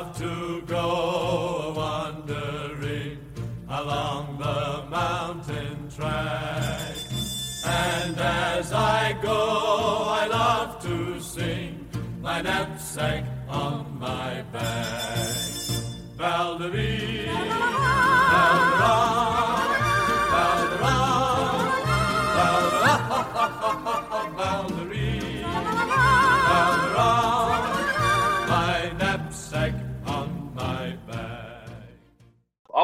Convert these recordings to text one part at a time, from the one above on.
love to go wandering along the mountain track. And as I go, I love to sing my knapsack on my back. Valdemar,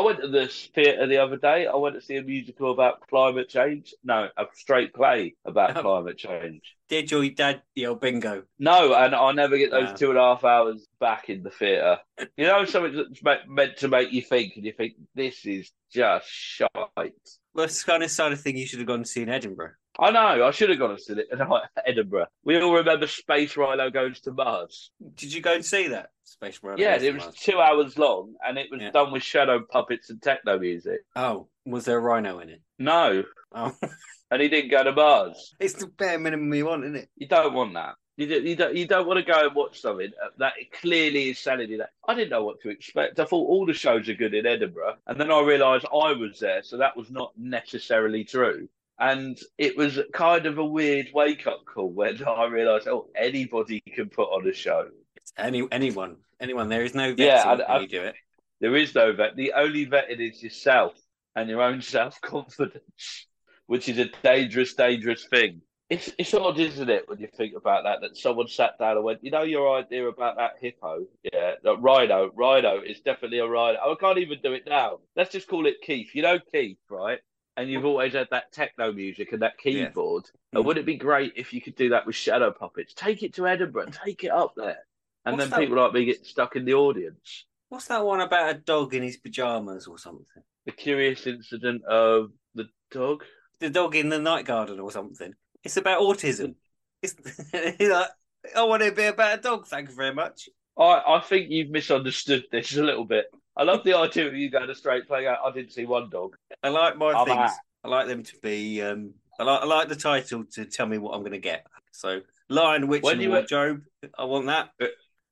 went to the theatre the other day. I went to see a musical about climate change. No, a straight play about Oh. climate change. Did your dad yell bingo? No, and I'll never get those Wow. two and a half hours back in the theatre. You know, something that's meant to make you think, and you think, this is just shite. Well, it's the kind of side of thing you should have gone to see in Edinburgh. I know, I should have gone and seen it in Edinburgh. We all remember Space Rhino Goes to Mars. Did you go and see that? Space Rhino. Yeah, it was two hours long, and it was Yeah. done with shadow puppets and techno music. Oh, was there a rhino in it? No, Oh, and he didn't go to Mars. it's the bare minimum you want, isn't it? You don't want that. You, do, you, don't, you don't want to go and watch something that clearly is selling you that. I didn't know what to expect. I thought all the shows are good in Edinburgh. And then I realised I was there, so that was not necessarily true. And it was kind of a weird wake up call when I realised, oh, anybody can put on a show. It's any anyone, anyone. There is no vetting Yeah, I- when you do it. There is no vet. The only vetting is yourself and your own self confidence, which is a dangerous, dangerous thing. It's it's odd, isn't it, when you think about that? That someone sat down and went, you know, your idea about that hippo, yeah, that rhino, rhino is definitely a rhino. Oh, I can't even do it now. Let's just call it Keith. You know Keith, right? And you've always had that techno music and that keyboard. And Mm. would it be great if you could do that with shadow puppets? Take it to Edinburgh, take it up there, and What's then that? people like me get stuck in the audience. What's that one about a dog in his pajamas or something? the curious incident of the dog. The dog in the night garden or something. It's about autism. It's like, I want it to be about a dog. Thank you very much. I, I think you've misunderstood this a little bit. I love the idea of you going to straight play out. I didn't see one dog. I like my I'm things. out. I like them to be. Um, I like. I like the title to tell me what I'm going to get. So, Lion, Witch, When and you were- Wardrobe. I want that.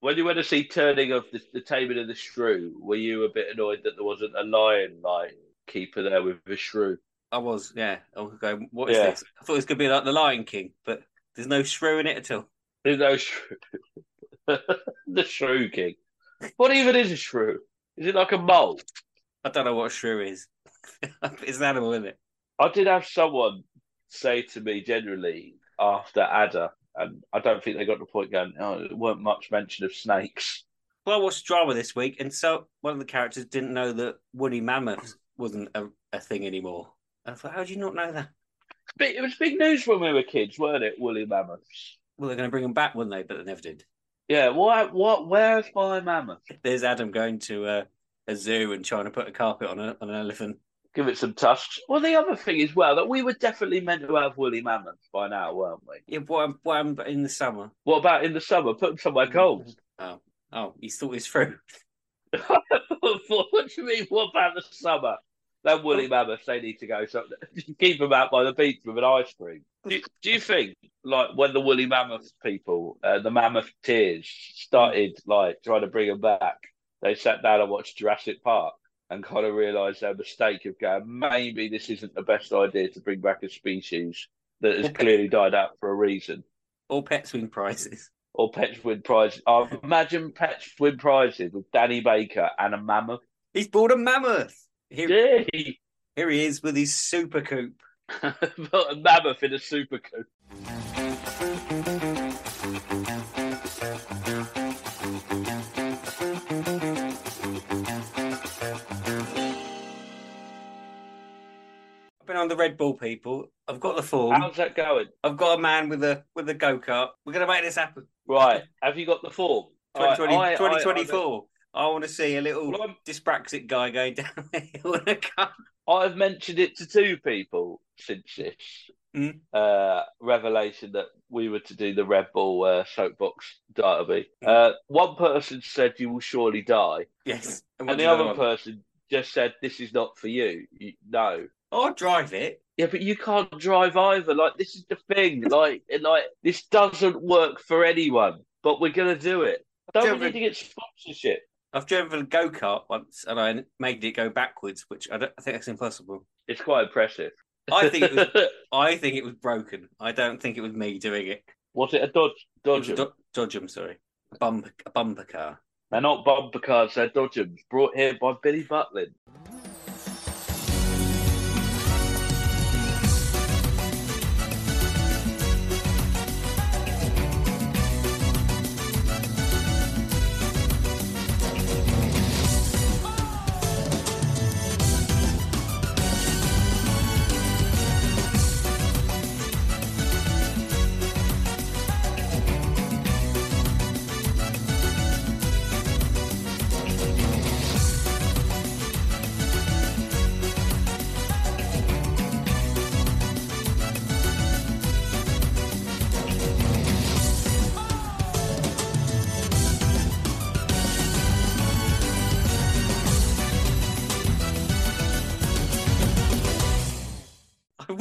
When you went to see Turning of the, the Taming of the Shrew, were you a bit annoyed that there wasn't a lion like keeper there with a shrew? I was. Yeah. I was going. What is Yeah. this? I thought it was going to be like the Lion King, but there's no shrew in it at all. There's no shrew. the Shrew King. What even is a shrew? Is it like a mole? I don't know what a shrew is. it's an animal, isn't it? I did have someone say to me generally after Adder, and I don't think they got the point going, oh, there weren't much mention of snakes. Well, I watched drama this week, and so one of the characters didn't know that woolly mammoth wasn't a, a thing anymore. And I thought, how do you not know that? But it was big news when we were kids, weren't it? Woolly mammoths. Well, they're going to bring them back, wouldn't they? But they never did. Yeah, why? What? Where's my mammoth? There's Adam going to a, a zoo and trying to put a carpet on, a, on an elephant. Give it some tusks. Well, the other thing as well that we were definitely meant to have woolly mammoths by now, weren't we? Yeah, what, what in the summer? What about in the summer? Put them somewhere cold. Oh, oh, he's thought this through. what do you mean? What about the summer? Them woolly mammoths, they need to go. So keep them out by the beach with an ice cream. Do, do you think, like, when the woolly mammoth people, uh, the mammoth tears, started like trying to bring them back, they sat down and watched Jurassic Park and kind of realised their mistake of going, maybe this isn't the best idea to bring back a species that has clearly died out for a reason. All pets win prizes. Or Pets win prizes. I imagine Pets win prizes with Danny Baker and a mammoth. He's bought a mammoth. Here, Yay! here he is with his super. Put a mammoth in a super coupe. I've been on the Red Bull people. I've got the form. How's that going? I've got a man with a with a go kart. We're gonna make this happen. Right. Have you got the form? 2020, I- I- I- 2024. I, want to see a little Well, dyspraxic guy going down the hill in a car. I've mentioned it to two people since this Mm. uh, revelation that we were to do the Red Bull uh, soapbox derby. Mm. Uh, one person said you will surely die, Yes. and what's the other person just said this is not for you. you. No. I'll drive it. Yeah, but you can't drive either. Like this is the thing. Like, like this doesn't work for anyone. But we're gonna do it. Don't we Driven- need to get sponsorship? I've driven a go kart once and I made it go backwards, which I, don't, I think that's impossible. It's quite impressive. I think it was. I think it was broken. I don't think it was me doing it. Was it a Dodge? Dodge. do- Dodgem, sorry, a bumper, a bumper car. They're not bumper cars. They're Dodgems. Brought here by Billy Butlin.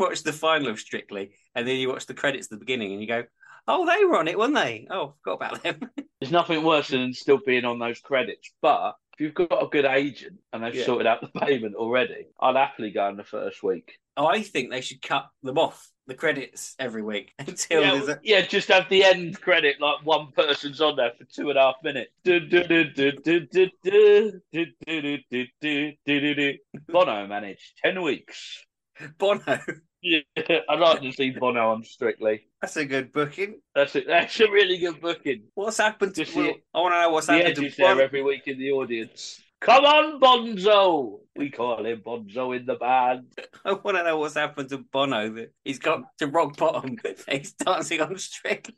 watch the final of Strictly, and then you watch the credits at the beginning, and you go, "Oh, they were on it, weren't they? Oh, forgot about them." There's nothing worse than still being on those credits, but if you've got a good agent and they've yeah. sorted out the payment already, I'd happily go in the first week. I think they should cut them off the credits every week until yeah, a... yeah, just have the end credit like one person's on there for two and a half minutes. Bono managed ten weeks. Bono. Yeah, I'd like to see Bono on Strictly. That's a good booking. That's it. That's a really good booking. What's happened to? The- I want to know what's The happened Edge to Bono. every week in the audience. Come on, Bonzo. We call him Bonzo in the band. I want to know what's happened to Bono. That he's got to rock bottom. he's dancing on Strictly.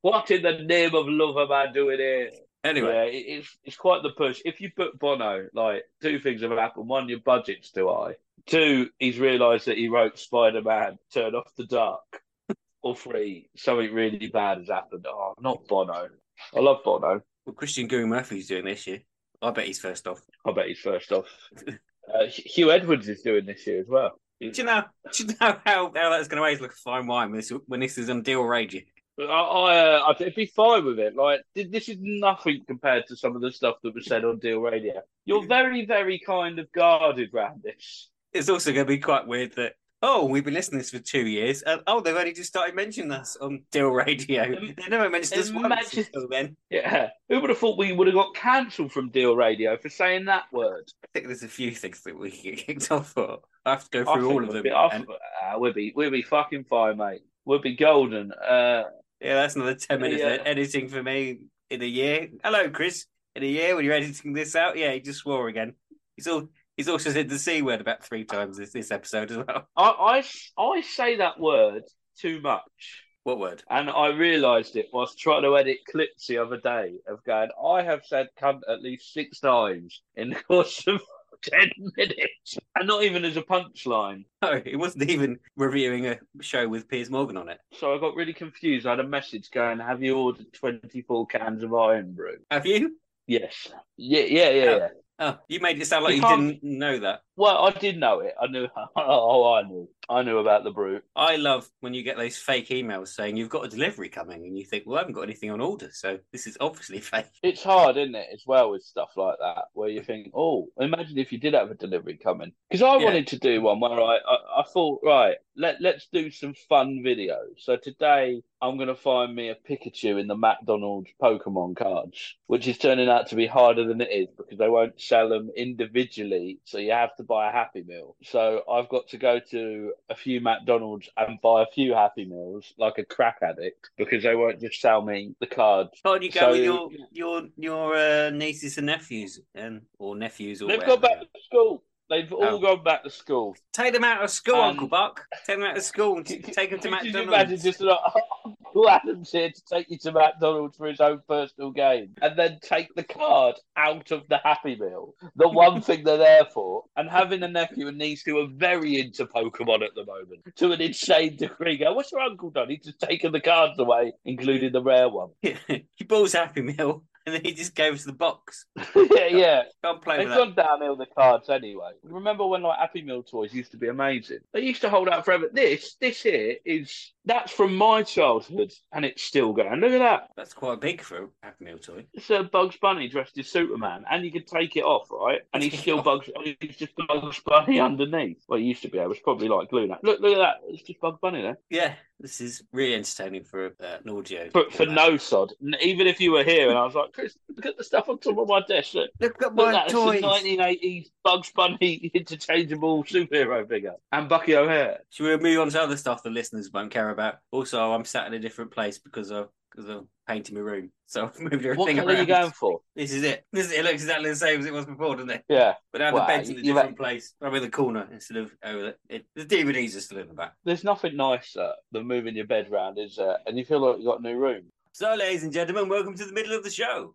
what in the name of love am I doing here? Anyway, Yeah, it- it's it's quite the push. If you book Bono, like two things have happened. One, your budget's too high. Two, he's realised that he wrote Spider Man, Turn Off the Dark. or three, something really bad has happened. Oh, not Bono. I love Bono. well, Krishnan Guru-Murthy's doing this year. I bet he's first off. I bet he's first off. Uh, Huw Edwards is doing this year as well. Do you know? Do you know how, how that's going to always look a fine wine when this, when this is on deal radio? I, I, uh, I'd be fine with it. Like this is nothing compared to some of the stuff that was said on Deal Radio. You're very, very kind of guarded round this. It's also going to be quite weird that oh, we've been listening to this for two years, and oh, they've only just started mentioning us on Deal Radio. Um, they never mentioned us once until then. Yeah, who would have thought we would have got cancelled from Deal Radio for saying that word? I think there's a few things that we get kicked off for. I have to go through all of them. Be, uh, we'll be, we'll be fucking fine, mate. We'll be golden. Uh, yeah, that's another ten minutes Yeah. of editing for me in a year. Hello, Chris. In a year, when you're editing this out, yeah, he just swore again. He's all. He's also said the c word about three times this this episode as well. I, I, I say that word too much. What word? And I realised it whilst trying to edit clips the other day of going, I have said cunt at least six times in the course of 10 minutes. And not even as a punchline. No, it wasn't even reviewing a show with Piers Morgan on it. So I got really confused. I had a message going, Have you ordered 24 cans of Irn-Bru? Have you? Yes. Yeah, yeah, yeah. yeah. Oh, you made it sound like You you, didn't know that. Well, I did know it. I knew. Oh, I knew. I knew about the brute. I love when you get those fake emails saying you've got a delivery coming, and you think, well, I haven't got anything on order, so this is obviously fake. It's hard, isn't it, as well with stuff like that, where you think, oh, imagine if you did have a delivery coming. Because I Yeah. wanted to do one where I, I, I thought, right, let let's do some fun videos. So today I'm going to find me a Pikachu in the McDonald's Pokemon cards, which is turning out to be harder than it is because they won't sell them individually, so you have to buy a Happy Meal. So I've got to go to a few McDonald's and buy a few Happy Meals like a crack addict because they won't just sell me the cards. Can't you go So- with your your your uh, nieces and nephews and or nephews or They've whatever? gone back to school. They've all Oh. gone back to school. Take them out of school, Um, Uncle Buck. Take them out of school and t- take them to Could you imagine just like, Uncle Adam's here to take you to McDonald's for his own personal game, and then take the card out of the Happy Meal, the one thing they're there for, and having a nephew and niece who are very into Pokemon at the moment to an insane degree. Go, what's your uncle done? He's just taken the cards away, including the rare one. he bought Happy Meal and then he just goes to the box. yeah, yeah. Can't play They've gone downhill the cards anyway. Remember when like Happy Meal toys used to be amazing? They used to hold out forever. This, this here is that's from my childhood, and it's still going. Look at that. That's quite big for a Happy Meal toy. It's a Bugs Bunny dressed as Superman, and you can take it off, right? And he's still Bugs. He's just Bugs Bunny underneath. Well, he used to be. It was probably like glue. Now. Look, look at that. It's just Bugs Bunny there. Yeah, this is really entertaining for uh, an audio. For, for no sod. Even if you were here, and I was like, Chris, look at the stuff on top of my desk. Look, Look at Look my that, toys. it's a 1980s Bugs Bunny interchangeable superhero figure. And Bucky O'Hare. Should we move on to other stuff the listeners won't care about? Also, I'm sat in a different place because of because of painting my room. So I've moved everything What around. are you going for? This is it. This it looks exactly the same as it was before, doesn't it? Yeah. But now Wow, the bed's in a different place. I'm in the corner instead of over there. It, the DVDs are still in the back. There's nothing nicer than moving your bed around, is there? And you feel like you've got a new room. So, ladies and gentlemen, welcome to the middle of the show.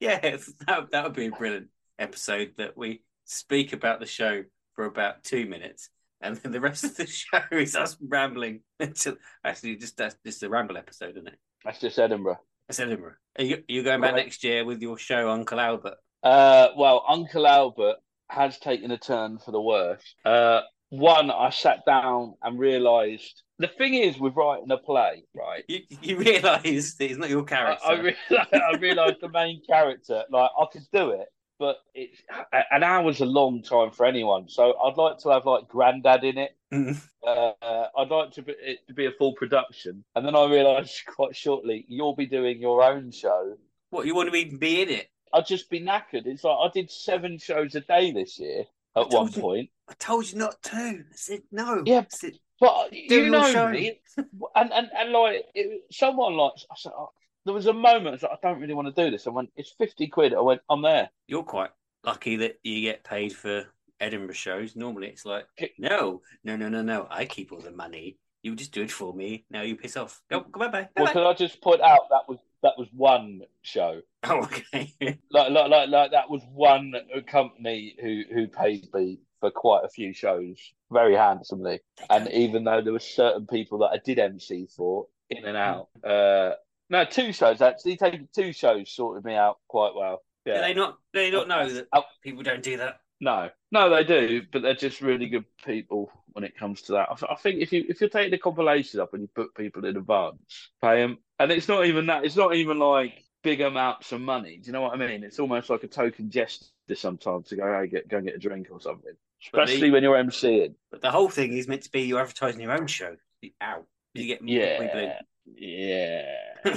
Yes, that, that would be a brilliant episode that we speak about the show for about two minutes. And then the rest of the show is us rambling. Until, actually, just that's just a ramble episode, isn't it? That's just Edinburgh. That's Edinburgh. Are you, are you going back Right. next year with your show, Uncle Albert? Uh, well, Uncle Albert has taken a turn for the worse. Uh, One, I sat down and realised the thing is with writing a play, right? You, you realise that it's not your character. I, realised, I realised the main character, like I could do it, but it's an hour's a long time for anyone. So I'd like to have like Grandad in it. Mm. Uh, uh, I'd like to be, it to be a full production, and then I realised quite shortly you'll be doing your own show. What you want to even be in it? I'd just be knackered. It's like I did seven shows a day this year I at one you. point. I told you not to. I said no. Yeah, I said, But Do you know show. me, and, and and like it, someone like I said, oh, there was a moment I was like, I don't really want to do this. I went, it's fifty quid. I went, I'm there. You're quite lucky that you get paid for Edinburgh shows. Normally, it's like, no, no, no, no, no. I keep all the money. You just do it for me. Now you piss off. Go, go bye bye. Well, can I just point out that was that was one show. Oh, okay. Like like like, like that was one company who who paid me for quite a few shows very handsomely. And even though there were certain people that I did MC for in and out, uh, no, two shows actually. Taking two shows sorted me out quite well. Do Yeah. they not? Do they not know that Oh. people don't do that? No, no, they do, but they're just really good people when it comes to that. I, th- I think if you if you're taking the compilations up and you book people in advance, pay them, and it's not even that. It's not even like big amounts of money. Do you know what I mean? It's almost like a token gesture sometimes to go, hey, get go and get a drink or something. Especially the- when you're MCing. But the whole thing is meant to be you're advertising your own show. Ow. You get Yeah, yeah,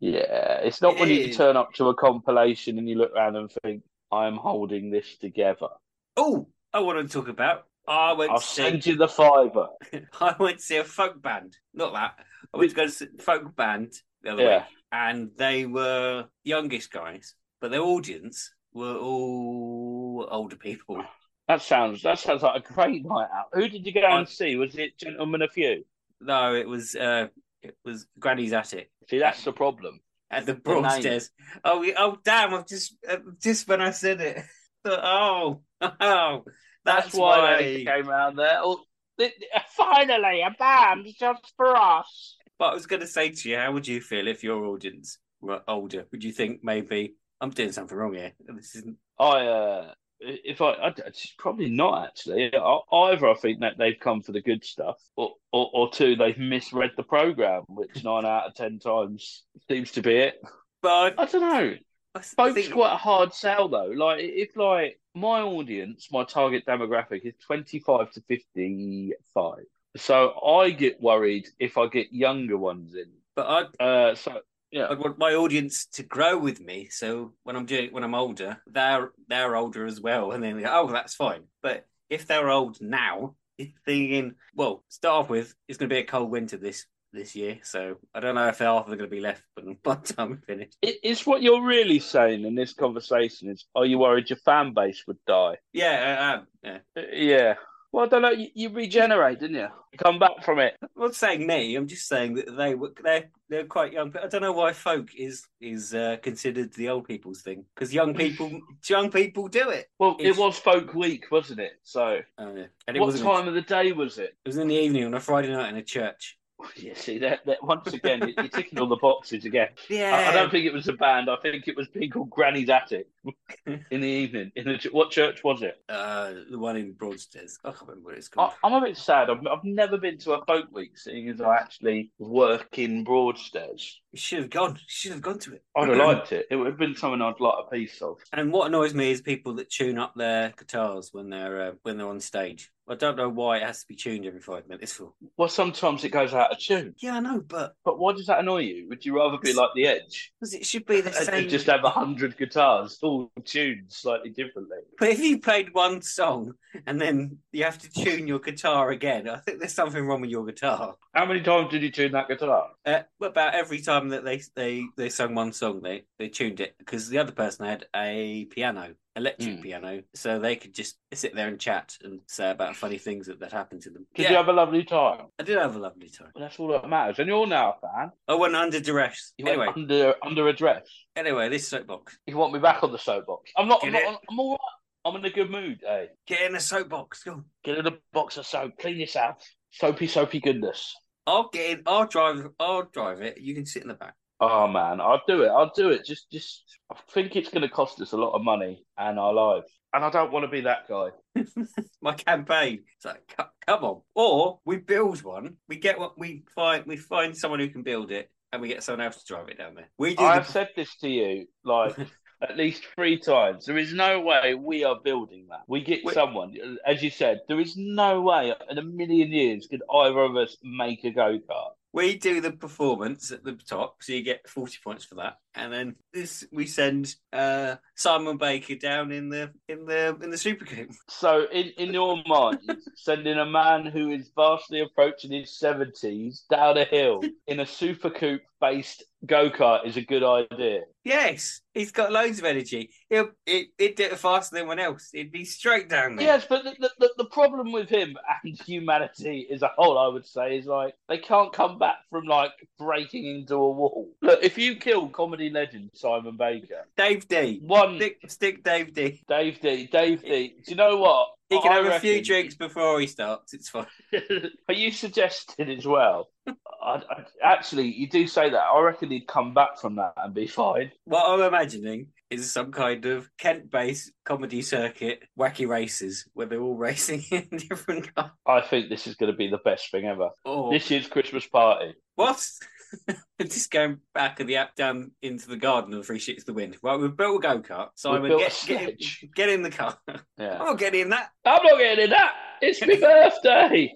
yeah. It's not It when you turn up to a compilation and you look around and think, I'm holding this together. oh, I want to talk about. I went I'll to see. send you the fiver. I went to see a folk band. Not that. I went to go to see a folk band the other Yeah. week, and they were youngest guys, but their audience were all older people. That sounds that sounds like a great night out. Who did you go and see? Was it Gentlemen a Few? No, it was uh, it was Granny's attic See, that's the problem. at the. Broadstairs. Oh, oh, damn! I've just uh, just when I said it. Oh, oh, That's, that's, why, why. they came around there. Oh, th- finally, a band just for us. But I was going to say to you, how would you feel if your audience were older? Would you think maybe I'm doing something wrong here? This isn't. I, uh, if I, I, probably not actually. Either I think that they've come for the good stuff, or, or, or two, they've misread the program, which nine out of ten times seems to be it. But I don't know. I, I Folks think quite a hard sell though. Like if like my audience, my target demographic is twenty five to fifty five. So I get worried if I get younger ones in. but I'd Uh so yeah. I'd want my audience to grow with me. So when I'm doing when I'm older, they're they're older as well, and then they go, oh, that's fine. But if they're old now, you're thinking, well, start off with, it's going to be a cold winter this this year, so I don't know if half are going to be left by the time we finish. It, it's what you're really saying in this conversation is are you worried your fan base would die? Yeah, uh, um, yeah. Uh, Yeah. Well I don't know, you, you regenerate, didn't you? You come back from it. I'm not saying me. I'm just saying that they were they're they're quite young. But I don't know why folk is is uh, considered the old people's thing because young people young people do it. Well, It's- it was folk week, wasn't it? So Oh, yeah. And it what time of the day was it? It was in the evening on a Friday night in a church. Yeah, see that, that once again, you- you're ticking all the boxes again. Yeah, I, I don't think it was a band. I think it was being called Granny's Attic in the evening. In the, what church was it? Uh, the one in Broadstairs. I can't remember what it's I, called. I'm a bit sad. I've, I've never been to a folk week, seeing as I actually work in Broadstairs. You should have gone. You should have gone to it. I'd have liked it. It would have been something I'd like a piece of. And what annoys me is people that tune up their guitars when they're uh, when they're on stage. I don't know why it has to be tuned every five minutes. For Well, sometimes it goes out of tune. yeah, I know, but But why does that annoy you? Would you rather be like The Edge because it should be the and, same. and just have a hundred guitars, all tuned slightly differently? But if you played one song and then you have to tune your guitar again, I think there's something wrong with your guitar. How many times did you tune that guitar? Uh, about every time that they they they sung one song, they they tuned it because the other person had a piano, electric Hmm. piano, so they could just sit there and chat and say about funny things that that happened to them. Did you have a lovely time? I did have a lovely time. Well, that's all that matters. And you're now a fan. I went under duress. You Anyway, under under a dress. anyway, this soapbox. You want me back on the soapbox? I'm not. I'm, not, I'm all right. I'm in a good mood. Hey, Get in the soapbox. Go. get in a box of soap. Clean yourself. Soapy, soapy goodness. I'll get in. I'll drive. I'll drive it. You can sit in the back. Oh man, I'll do it. I'll do it. Just, just. I think it's going to cost us a lot of money and our lives. and I don't want to be that guy. My campaign. It's like, come on. Or we build one. We get what we find. We find someone who can build it, and we get someone else to drive it down there. We do. I've the, said this to you like at least three times. There is no way we are building that. We get We- someone, as you said, there is no way in a million years could either of us make a go kart. We do the performance at the top, so you get forty points for that, and then this we send uh, Simon Baker down in the in the in the super coupe. So, in, in your mind, sending a man who is vastly approaching his 70s down a hill in a super coupe based go kart is a good idea. Yes, he's got loads of energy. He'll it, he'd do it faster than anyone else. He'd be straight down there. Yes, but the, the- the, the problem with him and humanity as a whole, I would say, is like they can't come back from like breaking into a wall. Look, if you kill comedy legend Simon Baker, Dave D. one Stick, stick Dave D. Dave D, Dave D, do you know what? He can I have a few drinks before he starts. It's fine. Are you suggesting as well? I, I, actually, you do say that. I reckon he'd come back from that and be fine. What I'm imagining is some kind of Kent-based comedy circuit, wacky races, where they're all racing in different cars. I think this is going to be the best thing ever. Oh, This year's Christmas party. what? Just going back of the app down into the garden of the Three Shits the Wind. Right, we've built a go kart. Simon, a get, get, in, get in the car. Yeah. I'm not getting in that. I'm not getting in that. It's my birthday.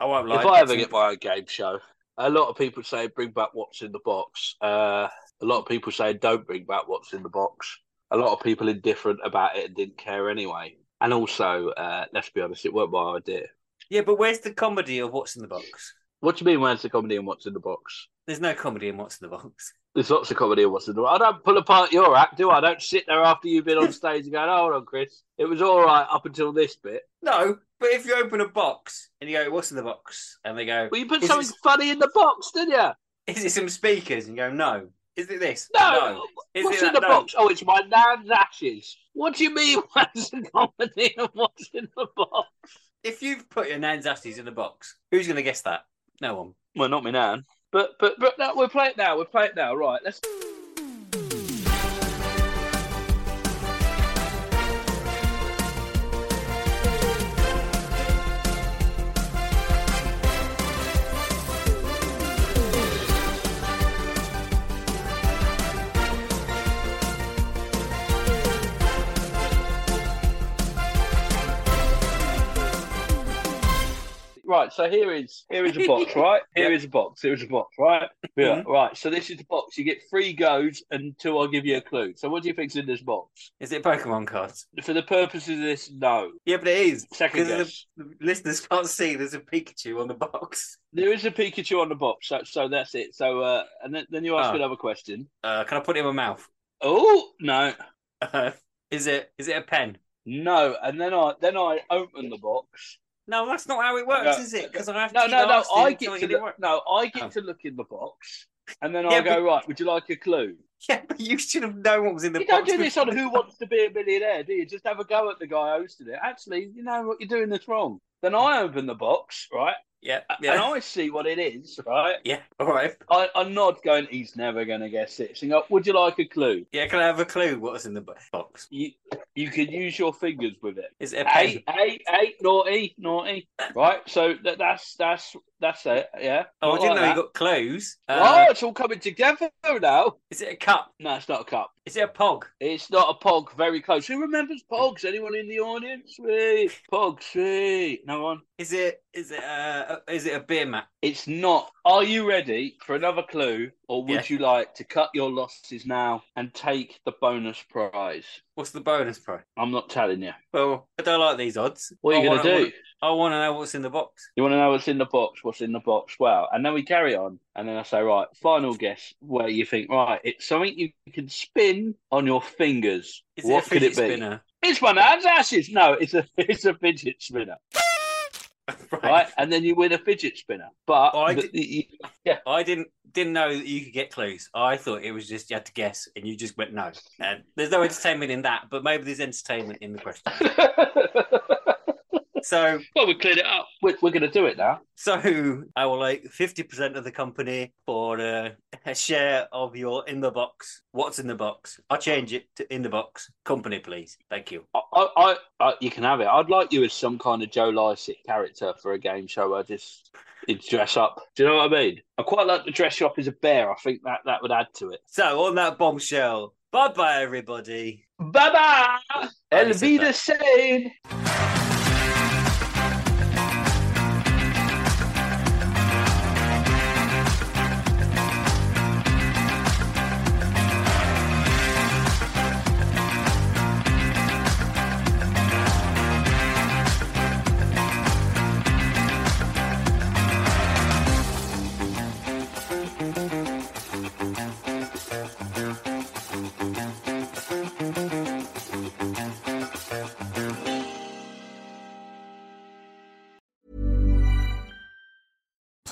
I won't lie. if I ever get my own game show, a lot of people say bring back what's in the box. Uh, a lot of people say don't bring back what's in the box. A lot of people indifferent about it and didn't care anyway. And also, uh, let's be honest, it weren't my idea. Yeah, but where's the comedy of what's in the box? What do you mean, where's the comedy and what's in the box? There's no comedy in what's in the box. There's lots of comedy in what's in the box. I don't pull apart your act, do I? I don't sit there after you've been on stage and go, oh, hold on, Chris. It was all right up until this bit. No, but if you open a box and you go, "What's in the box?" and they go, Well, you put something funny in the box, didn't you? Is it some speakers? And you go, no. Is it this? No. Is what's it in that? the No. box? Oh, it's my nan's ashes. What do you mean, what's the comedy and what's in the box? If you've put your nan's ashes in a box, who's going to guess that? No one. Well, not my nan. But but but no, we'll play it now. We'll play it now. Right. Let's. Right, so here is here is a box, right? Here is a box. Here is a box, right? Yeah, Mhm. right. So this is the box. You get three goes until I give you a clue. So what do you think's in this box? Is it Pokemon cards? For the purposes of this, no. Yeah, but it is. Second guess. the, the listeners can't see there's a Pikachu on the box. There is a Pikachu on the box, so, so that's it. So uh, and then, then you ask Oh. another question. Uh, can I put it in my mouth? Oh no, Uh, is it is it a pen? no. And then I then I open the box. No, that's not how it works, No. is it? Because I have to No, keep no, no. I get to look, no. I get Oh. to look in the box, and then Yeah, I go but- right. Would you like a clue? Yeah, but you should have known what was in the You box. don't do this on Who Wants to Be a Millionaire, do you? Just have a go at the guy hosting it. Actually, you know what? You're doing this wrong. Then I open the box, right? Yeah, yeah. And I see what it is, right? yeah. All right. I, I nod, going, he's never going to guess it. So go, would you like a clue? Yeah, can I have a clue what was in the box? You you can use your fingers with it. Is it a pen? Eight, eight, eight, naughty, naughty. Right? So that, that's that's that's it. Yeah. Oh, I Not didn't like know that. you got clues. oh, Uh, it's all coming together now. Is it a cup? No, it's not a cup. Is it a pog? It's not a pog. Very close. Who remembers pogs? Anyone in the audience? Sweet pog. Sweet. No one. Is it is it uh is it a beer mat? It's not. Are you ready for another clue, or would Yeah. you like to cut your losses now and take the bonus prize? What's the bonus prize? I'm not telling you. Well, I don't like these odds. What are you going to do? I want to know what's in the box. You want to know what's in the box? What's in the box? Well, and then we carry on, and then I say, right, final guess where you think, right, it's something you can spin on your fingers. Is what it could it be? spinner? It's my nan's ashes. No, it's a it's a fidget spinner, right? And then you win a fidget spinner. But I did- the- yeah, I didn't didn't know that you could get clues. I thought it was just you had to guess, and you just went no. And there's no entertainment in that, but maybe there's entertainment in the question. So, well, we cleared it up. We're, we're going to do it now. So I will like fifty percent of the company for uh, a share of your in the box. What's in the box? I'll change it to in the box company, please. Thank you. I, I, I, you can have it. I'd like you as some kind of Joe Lycett character for a game show. I just you'd dress up. Do you know what I mean? I quite like the dress you up as a bear. I think that that would add to it. So on that bombshell, bye bye everybody. Bye bye. Elvida Sane.